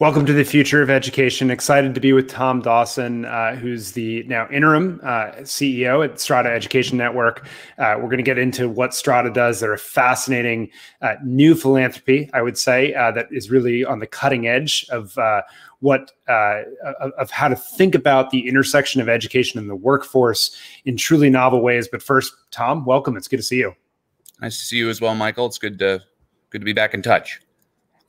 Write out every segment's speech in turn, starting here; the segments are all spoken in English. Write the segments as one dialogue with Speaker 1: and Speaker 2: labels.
Speaker 1: Welcome to the future of education. Excited to be with Tom Dawson, uh, who's the now interim uh, CEO at Strada Education Network. Uh, we're going to get into what Strada does. They're a fascinating uh, new philanthropy, I would say, uh, that is really on the cutting edge of uh, what of how to think about the intersection of education and the workforce in truly novel ways. But first, Tom, welcome. It's good to see you.
Speaker 2: Nice to see you as well, Michael. It's good to good to be back in touch.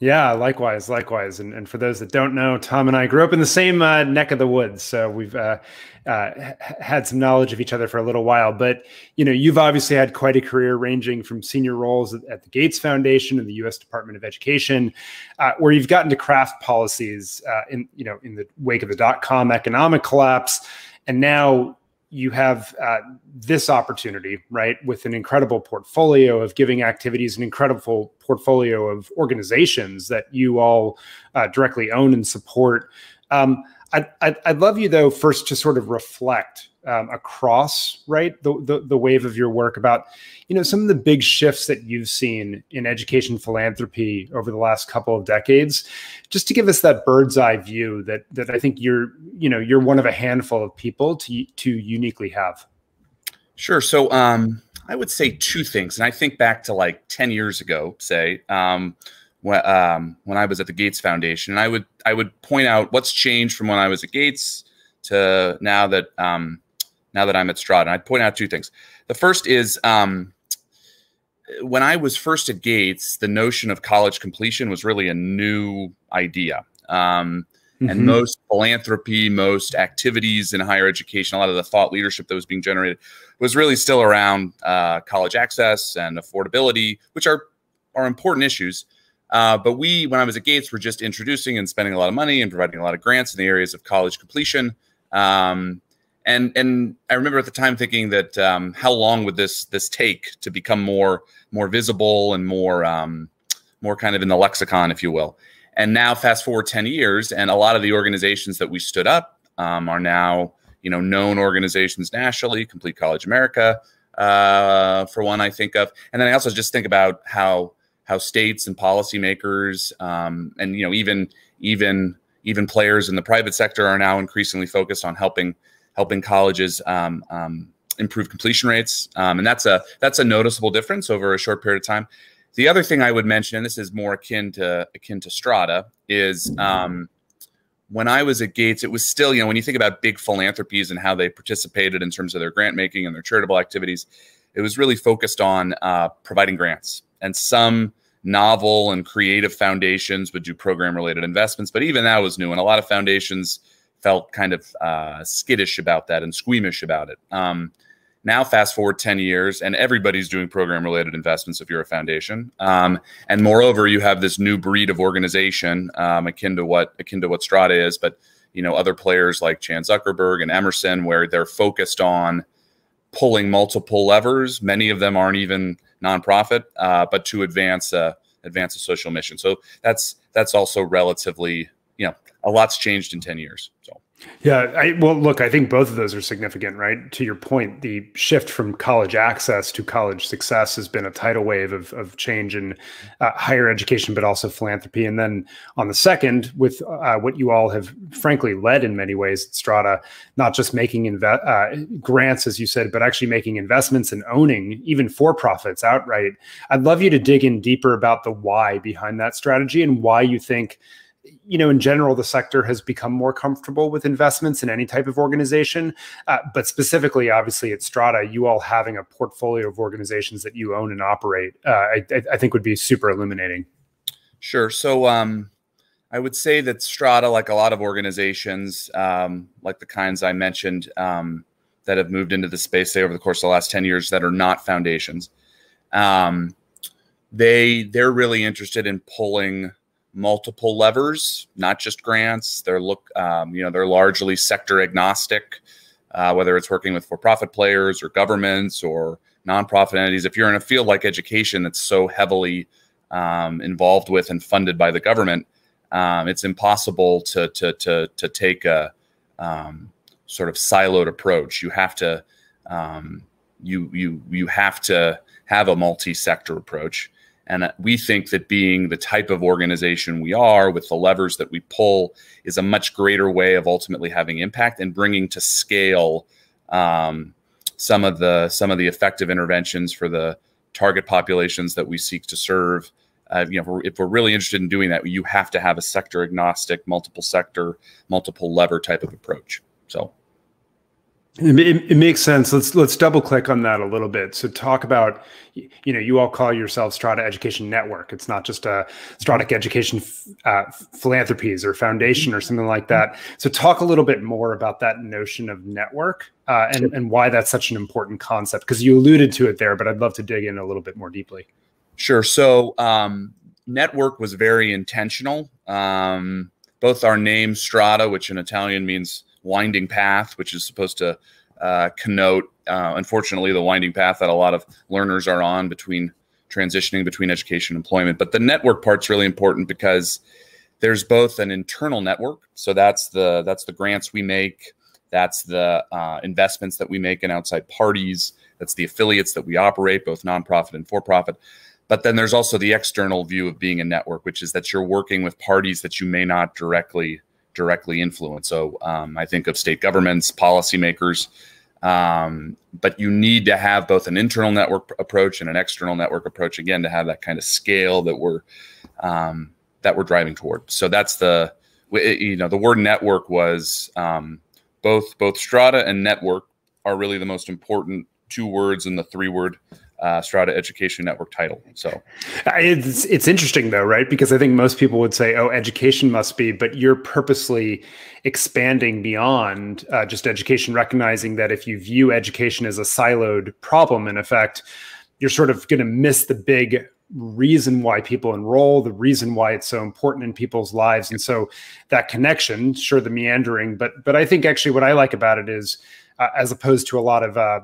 Speaker 1: Yeah, likewise, likewise. And, and for those that don't know, Tom and I grew up in the same uh, neck of the woods, so we've uh, uh, had some knowledge of each other for a little while. But you know, you've obviously had quite a career, ranging from senior roles at, at the Gates Foundation and the U.S. Department of Education, uh, where you've gotten to craft policies uh, in you know in the wake of the dot com economic collapse, and now you have uh, this opportunity, right, with an incredible portfolio of giving activities, an incredible portfolio of organizations that you all uh, directly own and support. Um, I'd, I'd, I'd, love you though first to sort of reflect um, across right the, the, the wave of your work about you know some of the big shifts that you've seen in education philanthropy over the last couple of decades. Just to give us that bird's eye view that that I think you're you know you're one of a handful of people to to uniquely have.
Speaker 2: Sure. So um I would say two things and I think back to like 10 years ago say um when, um, when I was at the Gates Foundation and I would I would point out what's changed from when I was at Gates to now that um, now that I'm at Strada. And I'd point out two things. The first is um, when I was first at Gates, the notion of college completion was really a new idea. Um, mm-hmm. And most philanthropy, most activities in higher education, a lot of the thought leadership that was being generated was really still around uh, college access and affordability, which are are important issues. Uh, but we, when I was at Gates, were just introducing and spending a lot of money and providing a lot of grants in the areas of college completion. Um, and and I remember at the time thinking that um, how long would this this take to become more more visible and more um, more kind of in the lexicon, if you will. And now, fast forward ten years, and a lot of the organizations that we stood up um, are now you know known organizations nationally. Complete College America, uh, for one, I think of, and then I also just think about how how states and policymakers um, and you know even even even players in the private sector are now increasingly focused on helping helping colleges um, um, improve completion rates, um, and that's a that's a noticeable difference over a short period of time. The other thing I would mention, and this is more akin to akin to Strada, is um, when I was at Gates, it was still you know when you think about big philanthropies and how they participated in terms of their grant making and their charitable activities, it was really focused on uh, providing grants. And some novel and creative foundations would do program related investments but even that was new. And a lot of foundations felt kind of uh, skittish about that and squeamish about it. Um, now, fast forward 10 years, and everybody's doing program related investments if you're a foundation. Um, and moreover, you have this new breed of organization um, akin to what akin to what Strada is, but you know, other players like Chan Zuckerberg and Emerson, where they're focused on pulling multiple levers. Many of them aren't even nonprofit, uh, but to advance a advance a social mission. So that's that's also relatively, you know, a lot's changed in 10 years. So
Speaker 1: yeah, I, well, look, I think both of those are significant, right? To your point, the shift from college access to college success has been a tidal wave of, of change in uh, higher education, but also philanthropy. And then on the second, with uh, what you all have frankly led in many ways at Strada, not just making inve- uh, grants, as you said, but actually making investments and owning even for profits outright. I'd love you to dig in deeper about the why behind that strategy and why you think you know, in general, the sector has become more comfortable with investments in any type of organization. Uh, but specifically, obviously, at Strada, you all having a portfolio of organizations that you own and operate, uh, I, I, think would be super illuminating.
Speaker 2: Sure. So, um, I would say that Strada, like a lot of organizations, um, like the kinds I mentioned um, that have moved into the space, say over the course of the last ten years, that are not foundations, um, they they're really interested in pulling multiple levers, not just grants. They're look, um, you know, they're largely sector agnostic, uh, whether it's working with for-profit players or governments or nonprofit entities. If you're in a field like education that's so heavily um, involved with and funded by the government, um, it's impossible to to to to take a um, sort of siloed approach. You have to um, you you you have to have a multi-sector approach And we think that being the type of organization we are, with the levers that we pull, is a much greater way of ultimately having impact and bringing to scale um, some of the some of the effective interventions for the target populations that we seek to serve. Uh, you know, if we're, if we're really interested in doing that, you have to have a sector agnostic, multiple sector, multiple lever type of approach. So.
Speaker 1: It, it, makes sense. Let's let's double click on that a little bit. So talk about, you know, you all call yourself Strada Education Network. It's not just a Strada Education uh, philanthropies or foundation or something like that. So talk a little bit more about that notion of network uh, and and why that's such an important concept. Because you alluded to it there, but I'd love to dig in a little bit more deeply.
Speaker 2: Sure. So um, network was very intentional. Um, both our name Strada, which in Italian means winding path, which is supposed to uh, connote, uh, unfortunately, the winding path that a lot of learners are on between transitioning between education and employment. But the network part's really important because there's both an internal network, so that's the that's the grants we make, that's the uh, investments that we make in outside parties, that's the affiliates that we operate, both nonprofit and for profit. But then there's also the external view of being a network, which is that you're working with parties that you may not directly directly influence. So um, I think of state governments, policymakers, um, but you need to have both an internal network approach and an external network approach again to have that kind of scale that we're um, that we're driving toward. So that's the you know the word network was um, both both Strada and network are really the most important two words in the three word uh, Strada Education Network title. So
Speaker 1: it's it's interesting though, right? Because I think most people would say, "Oh, education must be," but you're purposely expanding beyond uh, just education, recognizing that if you view education as a siloed problem, in effect, you're sort of going to miss the big reason why people enroll, the reason why it's so important in people's lives, and so that connection, sure, the meandering, but but I think actually what I like about it is, uh, as opposed to a lot of uh,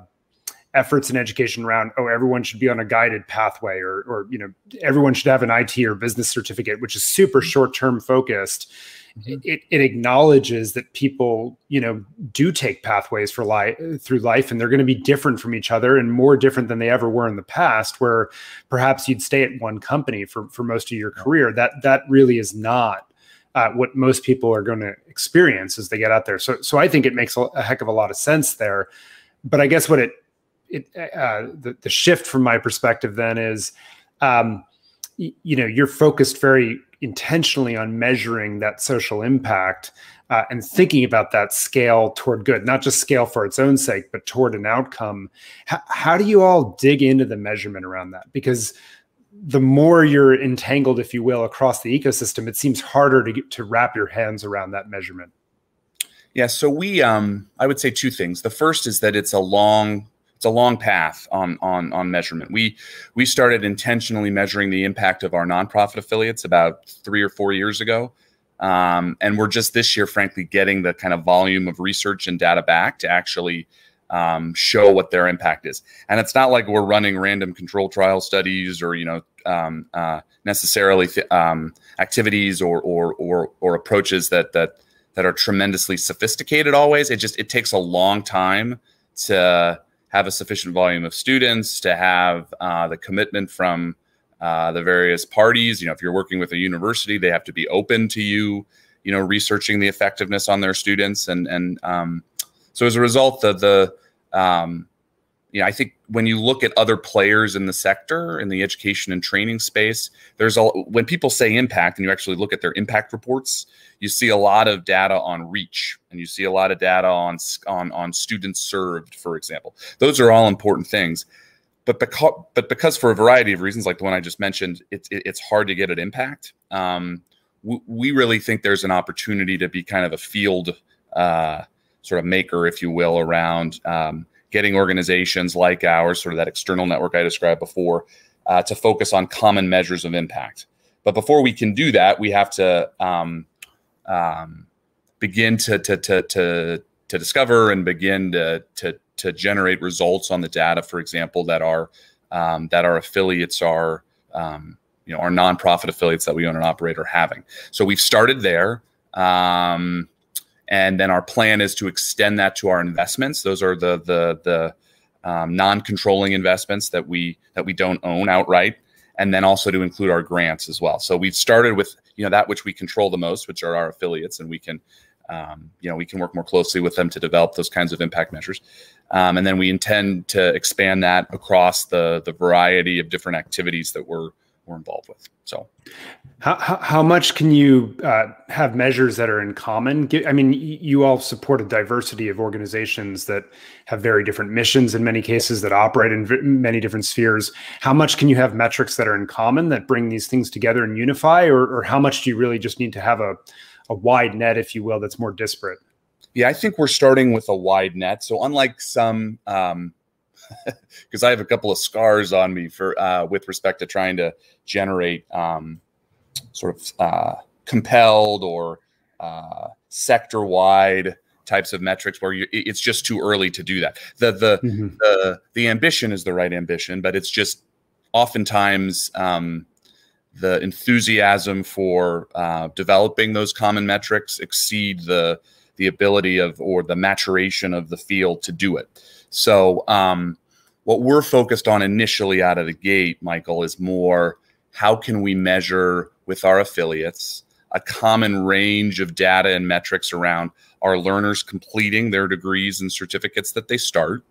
Speaker 1: efforts in education around oh everyone should be on a guided pathway or or you know everyone should have an IT or business certificate which is super mm-hmm. short term focused mm-hmm. it, it acknowledges that people you know do take pathways for life through life and they're going to be different from each other and more different than they ever were in the past where perhaps you'd stay at one company for for most of your career that that really is not uh, what most people are going to experience as they get out there so so I think it makes a, a heck of a lot of sense there but I guess what it it, uh, the, the shift from my perspective then is, um, you know, you're focused very intentionally on measuring that social impact uh, and thinking about that scale toward good, not just scale for its own sake, but toward an outcome. H- how do you all dig into the measurement around that? Because the more you're entangled, if you will, across the ecosystem, it seems harder to get to wrap your hands around that measurement.
Speaker 2: Yeah, so we, um, I would say two things. The first is that it's a long it's a long path on on on measurement. We we started intentionally measuring the impact of our nonprofit affiliates about three or four years ago, um, and we're just this year, frankly, getting the kind of volume of research and data back to actually um, show what their impact is. And it's not like we're running random control trial studies or you know um, uh, necessarily th- um, activities or, or or or approaches that that that are tremendously sophisticated. Always, it just it takes a long time to have a sufficient volume of students, to have uh, the commitment from uh, the various parties. You know, if you're working with a university, they have to be open to you, you know, researching the effectiveness on their students. And and um, so as a result, the the um, you know, I think when you look at other players in the sector in the education and training space, there's a when people say impact and you actually look at their impact reports, you see a lot of data on reach and you see a lot of data on on on students served, for example. Those are all important things. But because but because for a variety of reasons, like the one I just mentioned, it's it, it's hard to get an impact. Um, we, we really think there's an opportunity to be kind of a field uh, sort of maker, if you will, around um, getting organizations like ours, sort of that external network I described before, uh, to focus on common measures of impact. But before we can do that, we have to um, um, begin to, to, to, to, to discover and begin to, to, to generate results on the data, for example, that our, um, that our affiliates are, um, you know, our nonprofit affiliates that we own and operate are having. So we've started there. Um, and then our plan is to extend that to our investments. Those are the the the um, non-controlling investments that we that we don't own outright, and then also to include our grants as well. So we've started with you know that which we control the most, which are our affiliates, and we can um, you know we can work more closely with them to develop those kinds of impact measures. Um, and then we intend to expand that across the the variety of different activities that we're we're involved with. So,
Speaker 1: how, how much can you uh, have measures that are in common? I mean, you all support a diversity of organizations that have very different missions in many cases that operate in many different spheres. How much can you have metrics that are in common that bring these things together and unify, or, or how much do you really just need to have a, a wide net, if you will, that's more disparate?
Speaker 2: Yeah, I think we're starting with a wide net. So, unlike some um, because I have a couple of scars on me for uh, with respect to trying to generate um, sort of uh, compelled or uh, sector wide types of metrics where you, it's just too early to do that. The the, mm-hmm. the the ambition is the right ambition, but it's just oftentimes um, the enthusiasm for uh, developing those common metrics exceed the the ability of or the maturation of the field to do it. So, um, what we're focused on initially out of the gate, Michael, is more how can we measure with our affiliates a common range of data and metrics around our learners completing their degrees and certificates that they start.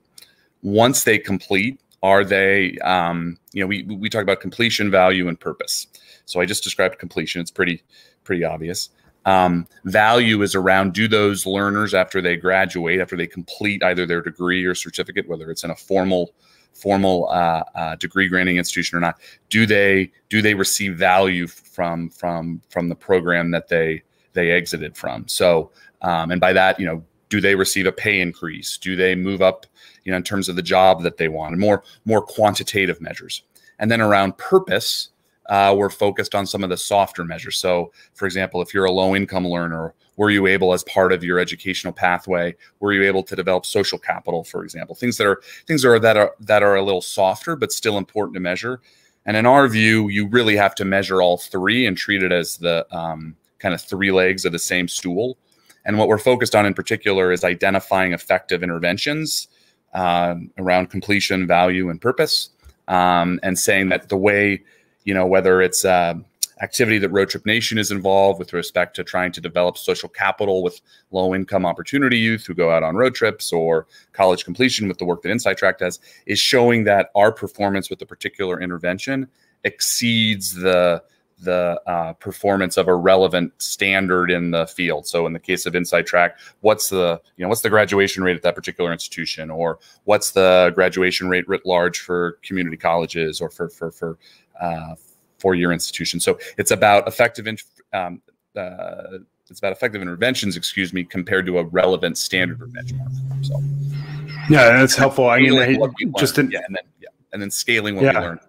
Speaker 2: Once they complete, are they, um, you know, we, we talk about completion value and purpose. So I just described completion. It's pretty, pretty obvious um, value is around do those learners after they graduate after they complete either their degree or certificate whether it's in a formal formal uh, uh, degree granting institution or not do they do they receive value from from from the program that they they exited from? So um, and by that you know do they receive a pay increase? Do they move up you know in terms of the job that they want? And more more quantitative measures. And then around purpose uh, we're focused on some of the softer measures. So, for example, if you're a low income learner, were you able, as part of your educational pathway, were you able to develop social capital, for example, things that are things that are that are that are a little softer but still important to measure. And in our view, you really have to measure all three and treat it as the um, kind of three legs of the same stool. And what we're focused on in particular is identifying effective interventions um, around completion, value, and purpose, um, and saying that the way you know, whether it's uh, activity that Road Trip Nation is involved with respect to trying to develop social capital with low income opportunity youth who go out on road trips or college completion with the work that InsideTrack does is showing that our performance with a particular intervention exceeds the the uh, performance of a relevant standard in the field. So in the case of InsideTrack, what's the you know what's the graduation rate at that particular institution, or what's the graduation rate writ large for community colleges or for for for uh, four-year institutions. So it's about effective. Um, uh, it's about effective interventions, excuse me, compared to a relevant standard or benchmark. So,
Speaker 1: yeah, that's helpful. I mean, just in,
Speaker 2: yeah, and then yeah, and then scaling what yeah. we learn.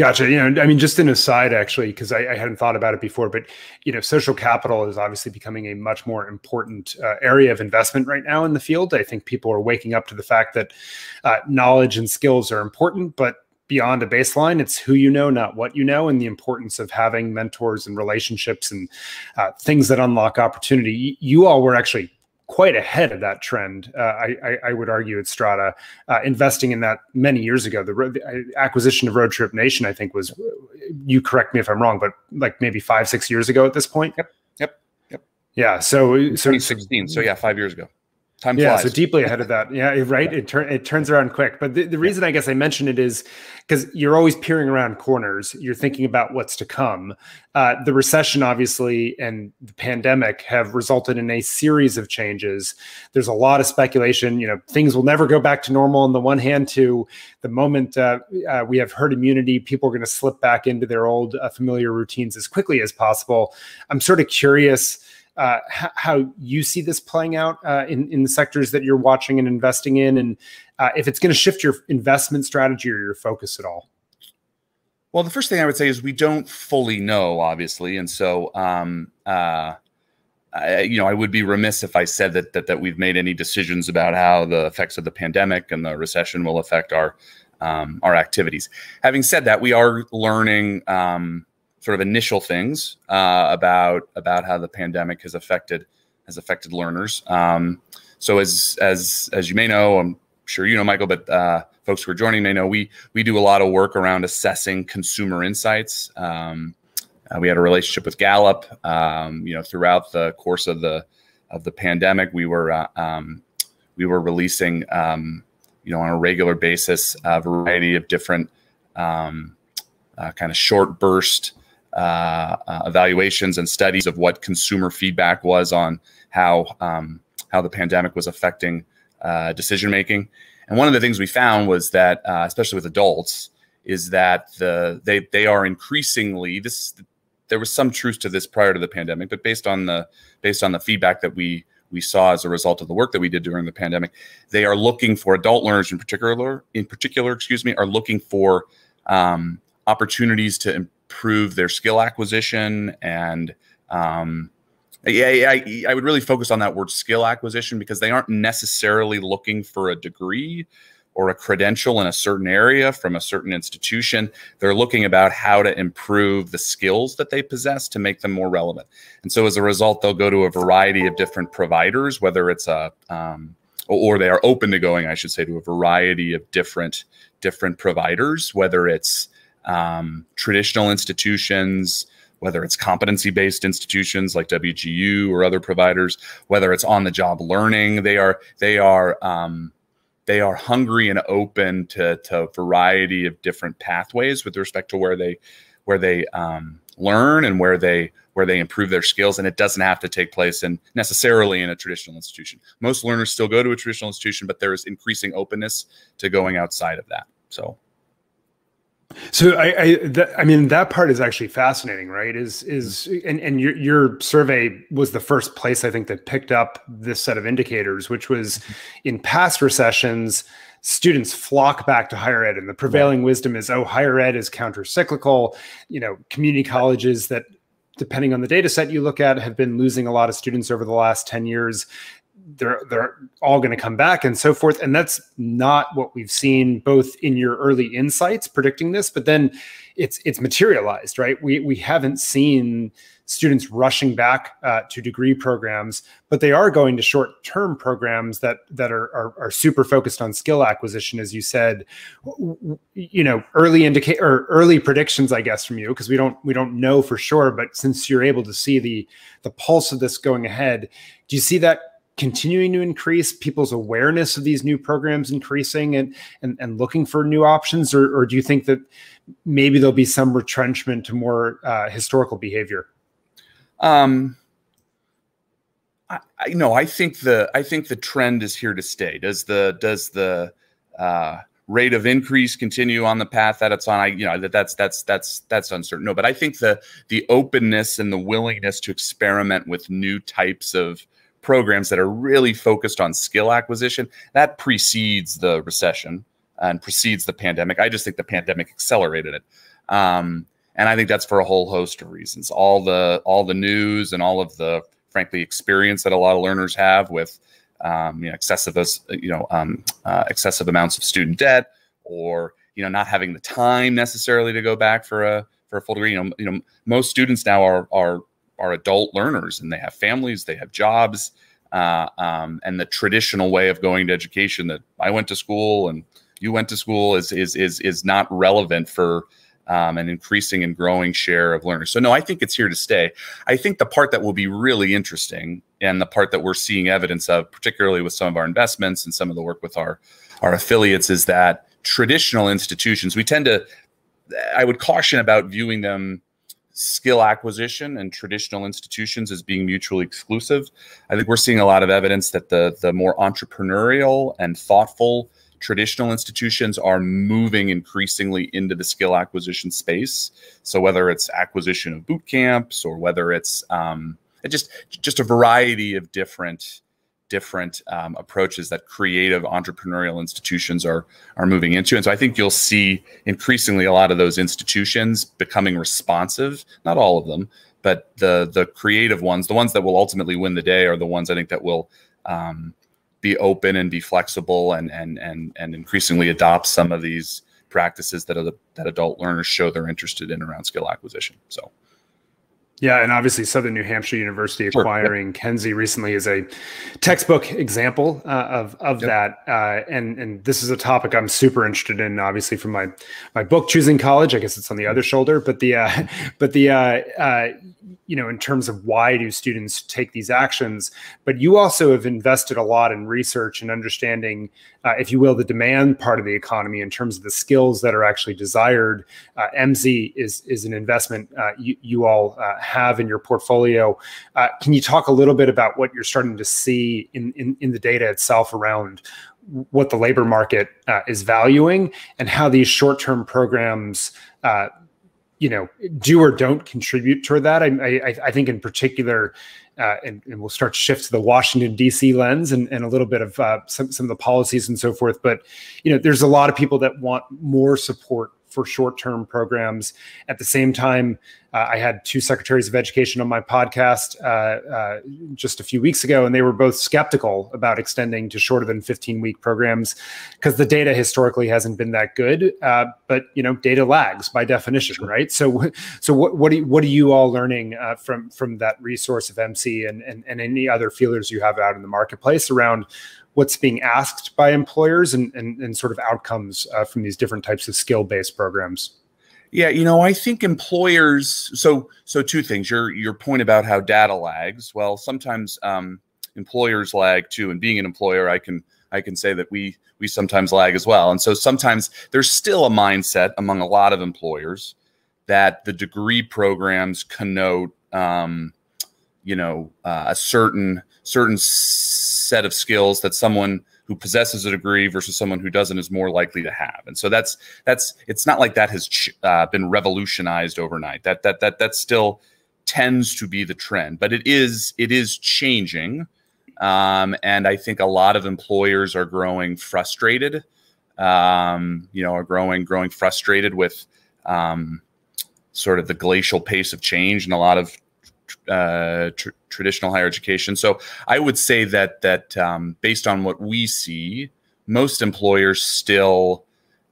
Speaker 1: Gotcha. You know, I mean, just an aside, actually, because I, I, hadn't thought about it before, but you know, social capital is obviously becoming a much more important uh, area of investment right now in the field. I think people are waking up to the fact that uh, knowledge and skills are important, but beyond a baseline. It's who you know, not what you know, and the importance of having mentors and relationships and uh, things that unlock opportunity. You all were actually quite ahead of that trend. Uh, I, I, would argue at Strada, uh, investing in that many years ago. The, the, uh, acquisition of Road Trip Nation, I think, was you correct me if I'm wrong, but like maybe five, six years ago at this point.
Speaker 2: Yep. Yep. Yep.
Speaker 1: Yeah. So,
Speaker 2: so 2016. So yeah, five years ago.
Speaker 1: Time yeah, flies. so deeply ahead of that. Yeah, right. Yeah. It turns it turns around quick. But the, the reason yeah. I guess I mention it is because you're always peering around corners. You're thinking about what's to come. Uh, the recession, obviously, and the pandemic have resulted in a series of changes. There's a lot of speculation. You know, things will never go back to normal. On the one hand, to the moment uh, uh, we have herd immunity, people are going to slip back into their old uh, familiar routines as quickly as possible. I'm sort of curious uh, how you see this playing out uh, in in the sectors that you're watching and investing in, and uh, if it's going to shift your investment strategy or your focus at all.
Speaker 2: Well, the first thing I would say is we don't fully know, obviously, and so um, uh, I, you know I would be remiss if I said that, that that we've made any decisions about how the effects of the pandemic and the recession will affect our um, our activities. Having said that, we are learning. Um, sort of initial things uh, about about how the pandemic has affected has affected learners. Um, so as as as you may know, I'm sure you know, Michael, but uh, folks who are joining may know, we we do a lot of work around assessing consumer insights. Um, uh, we had a relationship with Gallup. Um, you know, throughout the course of the of the pandemic, we were uh, um, we were releasing, um, you know, on a regular basis, a variety of different um, uh, kind of short burst uh, uh, evaluations and studies of what consumer feedback was on how um, how the pandemic was affecting uh, decision making. And one of the things we found was that, especially with adults, is that the they they are increasingly this there was some truth to this prior to the pandemic, but based on the based on the feedback that we we saw as a result of the work that we did during the pandemic, they are looking for adult learners in particular. In particular, excuse me, are looking for um, opportunities to improve their skill acquisition and um, yeah, I, I would really focus on that word skill acquisition because they aren't necessarily looking for a degree or a credential in a certain area from a certain institution. They're looking about how to improve the skills that they possess to make them more relevant. And so as a result, they'll go to a variety of different providers, whether it's a um, or they are open to going, I should say, to a variety of different different providers, whether it's um, traditional institutions, whether it's competency based institutions like WGU or other providers, whether it's on the job learning, they are they are um, they are hungry and open to, to a variety of different pathways with respect to where they where they um, learn and where they where they improve their skills and it doesn't have to take place in necessarily in a traditional institution. Most learners still go to a traditional institution but there is increasing openness to going outside of that. So
Speaker 1: so I, I, I mean, that part is actually fascinating, right? Is is and and your your survey was the first place I think that picked up this set of indicators, which was mm-hmm. in past recessions, students flock back to higher ed, and the prevailing right. wisdom is, oh, higher ed is counter cyclical. You know, community colleges that depending on the data set you look at, have been losing a lot of students over the last 10 years they're they're all going to come back and so forth. And that's not what we've seen both in your early insights predicting this but then it's it's materialized right? We we haven't seen students rushing back uh, to degree programs but they are going to short term programs that that are, are, are super focused on skill acquisition as you said. You know early indicate or early predictions i guess from you because we don't we don't know for sure but since you're able to see the the pulse of this going ahead do you see that continuing to increase people's awareness of these new programs increasing and and, and looking for new options? Or, or do you think that maybe there'll be some retrenchment to more uh, historical behavior? Um
Speaker 2: I, I no i think the i think the trend is here to stay. Does the does the uh rate of increase continue on the path that it's on? I you know that that's that's that's that's uncertain. No but i think the the openness and the willingness to experiment with new types of programs that are really focused on skill acquisition. That precedes the recession and precedes the pandemic. I just think the pandemic accelerated it. Um, and I think that's for a whole host of reasons. All the all the news and all of the frankly experience that a lot of learners have with um, you know excessive you know um, uh, excessive amounts of student debt or you know not having the time necessarily to go back for a for a full degree. You know, you know most students now are are are adult learners and they have families, they have jobs, uh, um, and the traditional way of going to education that I went to school and you went to school is is is is not relevant for um, an increasing and growing share of learners. So no, I think it's here to stay. I think the part that will be really interesting and the part that we're seeing evidence of, particularly with some of our investments and some of the work with our our affiliates, is that traditional institutions we tend to. I would caution about viewing them skill acquisition and traditional institutions as being mutually exclusive. I think we're seeing a lot of evidence that the the more entrepreneurial and thoughtful traditional institutions are moving increasingly into the skill acquisition space. So whether it's acquisition of boot camps or whether it's um, just just a variety of different different um, approaches that creative entrepreneurial institutions are are moving into. And so i think you'll see increasingly a lot of those institutions becoming responsive not all of them but the the creative ones the ones that will ultimately win the day are the ones i think that will um, be open and be flexible and and and and increasingly adopt some of these practices that that adult learners show they're interested in around skill acquisition. So
Speaker 1: Yeah, and obviously Southern New Hampshire University acquiring sure. Kenzie recently is a textbook example uh, of of yep. that. Uh, and and this is a topic I'm super interested in. Obviously, from my my book choosing college, I guess it's on the other shoulder. But the uh, but the uh, uh, you know in terms of why do students take these actions, but you also have invested a lot in research and understanding, uh, if you will, the demand part of the economy in terms of the skills that are actually desired. Emsi is is an investment you you all have in your portfolio. Uh, can you talk a little bit about what you're starting to see in, in, in the data itself around what the labor market uh, is valuing and how these short-term programs uh, you know do or don't contribute toward that i, I, I think in particular uh, and, and, we'll start to shift to the washington d.c lens and, and a little bit of uh, some, some of the policies and so forth but you know there's a lot of people that want more support for short-term programs. At the same time, uh, I had two secretaries of education on my podcast uh, uh, just a few weeks ago, and they were both skeptical about extending to shorter than 15-week programs because the data historically hasn't been that good. Uh, but you know, data lags by definition, right? So, so what what, you, what are you all learning uh, from from that resource of Emsi and, and and any other feelers you have out in the marketplace around what's being asked by employers and, and, and sort of outcomes uh, from these different types of skill based programs?
Speaker 2: Yeah, you know, I think employers. So, so two things. Your your point about how data lags. Well, sometimes um, employers lag too. And being an employer, I can I can say that we we sometimes lag as well. And so sometimes there's still a mindset among a lot of employers that the degree programs connote, um, you know, uh, a certain certain set of skills that someone who possesses a degree versus someone who doesn't is more likely to have. And so that's that's it's not like that has uh, been revolutionized overnight. That that that that still tends to be the trend, but it is it is changing. Um, and I think a lot of employers are growing frustrated. Um, you know, are growing growing frustrated with um, sort of the glacial pace of change and a lot of uh, tr- traditional higher education. So I would say that that um, based on what we see, most employers still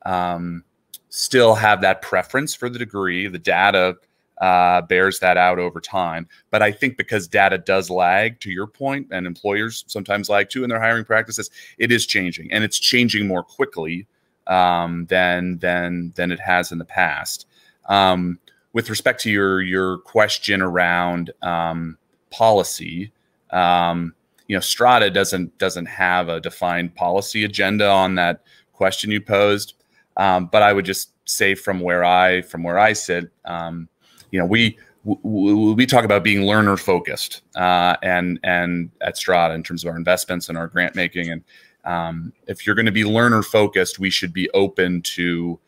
Speaker 2: um, still have that preference for the degree. The data uh, bears that out over time. But I think because data does lag, to your point, and employers sometimes lag too in their hiring practices, it is changing, and it's changing more quickly um, than than than it has in the past. Um, with respect to your your question around um, policy, um, you know, Strada doesn't doesn't have a defined policy agenda on that question you posed. Um, but I would just say from where I from where I sit, um, you know, we we talk about being learner focused uh, and and at Strada in terms of our investments and our grant making and um, if you're going to be learner focused, we should be open to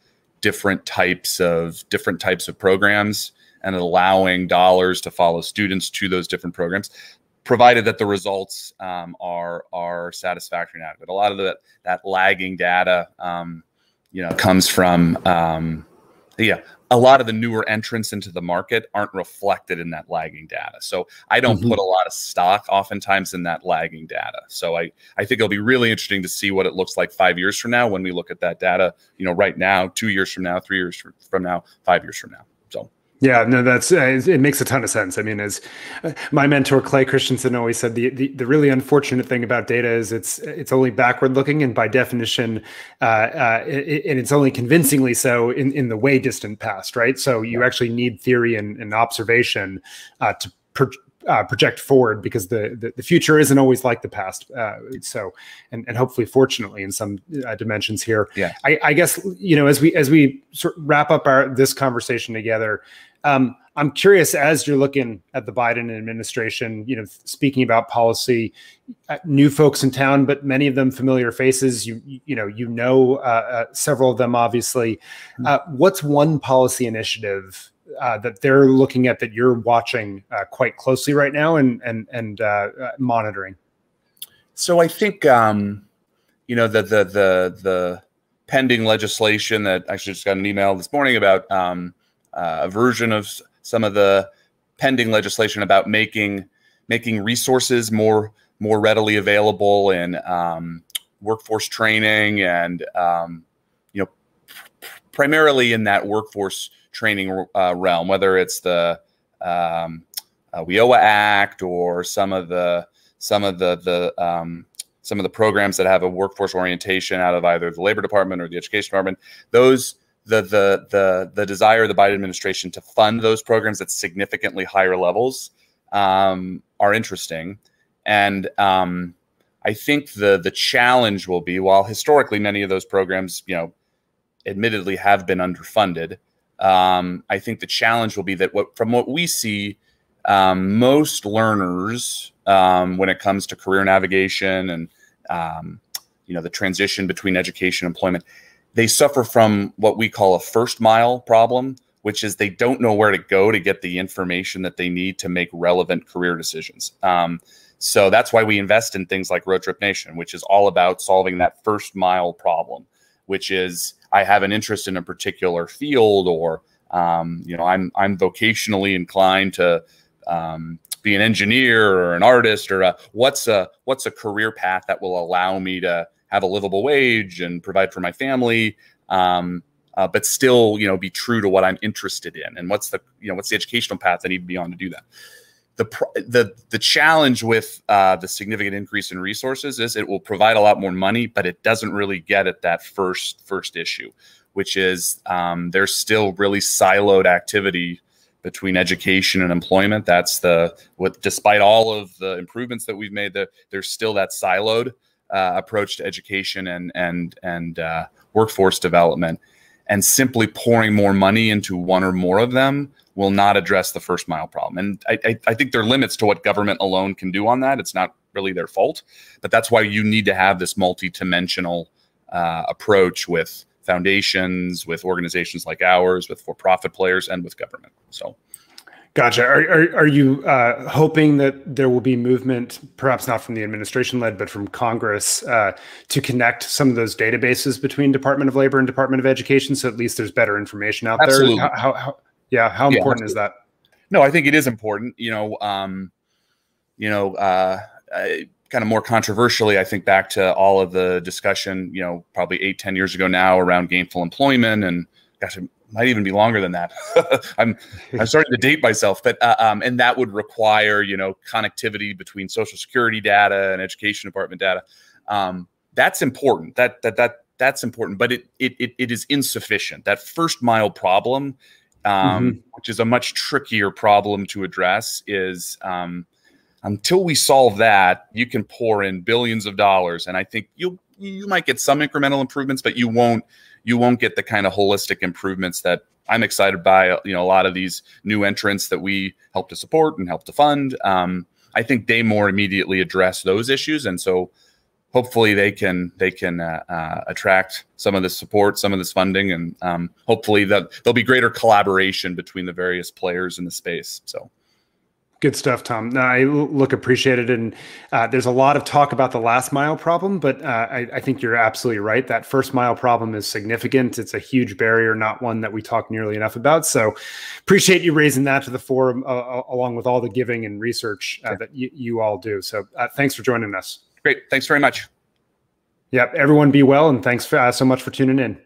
Speaker 2: different types of different types of programs and allowing dollars to follow students to those different programs provided that the results um, are are satisfactory and adequate. A lot of that that lagging data um, you know comes from um, yeah a lot of the newer entrants into the market aren't reflected in that lagging data. So I don't mm-hmm. put a lot of stock oftentimes in that lagging data. So I, I think it'll be really interesting to see what it looks like five years from now when we look at that data, you know, right now, two years from now, three years from now, five years from now.
Speaker 1: Yeah, no, that's uh, it makes a ton of sense. I mean, as uh, my mentor Clay Christensen always said, the, the, the really unfortunate thing about data is it's it's only backward looking, and by definition, uh, uh, it, and it's only convincingly so in in the way distant past, right? So you actually need theory and, and observation uh, to per, uh, project forward because the, the, the future isn't always like the past. Uh, so, and, and hopefully, fortunately, in some uh, dimensions here.
Speaker 2: Yeah.
Speaker 1: I, I, guess you know as we as we sort of wrap up our this conversation together, um, I'm curious as you're looking at the Biden administration, you know, speaking about policy, uh, new folks in town, but many of them familiar faces. You you know you know uh, uh, several of them obviously. Hmm. Uh, what's one policy initiative uh, that they're looking at that you're watching uh, quite closely right now and and and monitoring?
Speaker 2: So I think um, you know the the the the pending legislation that actually just got an email this morning about. Um, uh, a version of some of the pending legislation about making making resources more more readily available in um, workforce training and um, you know primarily in that workforce training uh, realm, whether it's the um, uh, WIOA Act or some of the some of the the um, some of the programs that have a workforce orientation out of either the labor department or the education department those the the the the desire of the Biden administration to fund those programs at significantly higher levels um, are interesting, and um, I think the the challenge will be while historically many of those programs, you know, admittedly have been underfunded. Um, I think the challenge will be that what from what we see, um, most learners um, when it comes to career navigation and um, you know the transition between education and employment they suffer from what we call a first mile problem, which is they don't know where to go to get the information that they need to make relevant career decisions. Um, so that's why we invest in things like Road Trip Nation, which is all about solving that first mile problem, which is I have an interest in a particular field, or um, you know, I'm I'm vocationally inclined to um, be an engineer or an artist, or a, what's a what's a career path that will allow me to have a livable wage and provide for my family, um, uh, but still, you know, be true to what I'm interested in and what's the, you know, what's the educational path I need to be on to do that. The, the, the challenge with uh, the significant increase in resources is it will provide a lot more money, but it doesn't really get at that first first issue, which is um, there's still really siloed activity between education and employment. That's the what, despite all of the improvements that we've made, that there's still that siloed uh, approach to education and and and uh, workforce development, and simply pouring more money into one or more of them will not address the first mile problem. And I, I, I think there are limits to what government alone can do on that. It's not really their fault, but that's why you need to have this multi-dimensional uh, approach with foundations, with organizations like ours, with for-profit players, and with government. So.
Speaker 1: Gotcha. Are, are, are you uh, hoping that there will be movement, perhaps not from the administration led, but from Congress, uh, to connect some of those databases between Department of Labor and Department of Education, so at least there's better information out
Speaker 2: absolutely.
Speaker 1: there? How, how, yeah, how important yeah, is that?
Speaker 2: No, I think it is important. You know, um, you know, uh, kind of more controversially, I think back to all of the discussion, you know, probably eight, ten years ago now around gainful employment and gosh, it might even be longer than that. I'm I'm starting to date myself, but uh, um, and that would require you know connectivity between Social Security data and Education Department data. Um, that's important. That that that that's important, but it it it, it is insufficient. That first mile problem, um, mm-hmm. which is a much trickier problem to address, is um, until we solve that, you can pour in billions of dollars, and I think you you might get some incremental improvements, but you won't you won't get the kind of holistic improvements that I'm excited by. You know, a lot of these new entrants that we help to support and help to fund. Um, I think they more immediately address those issues, and so hopefully they can they can uh, uh, attract some of this support, some of this funding, and um, hopefully that there'll be greater collaboration between the various players in the space. So.
Speaker 1: Good stuff, Tom. I look appreciated, and uh, there's a lot of talk about the last mile problem, but uh, I, I, think you're absolutely right. That first mile problem is significant. It's a huge barrier, not one that we talk nearly enough about. So, appreciate you raising that to the forum, uh, uh along with all the giving and research uh, that y- you all do. So, uh, thanks for joining us.
Speaker 2: Great. Thanks very much.
Speaker 1: Yep. Everyone, be well, and thanks for, uh, so much for tuning in.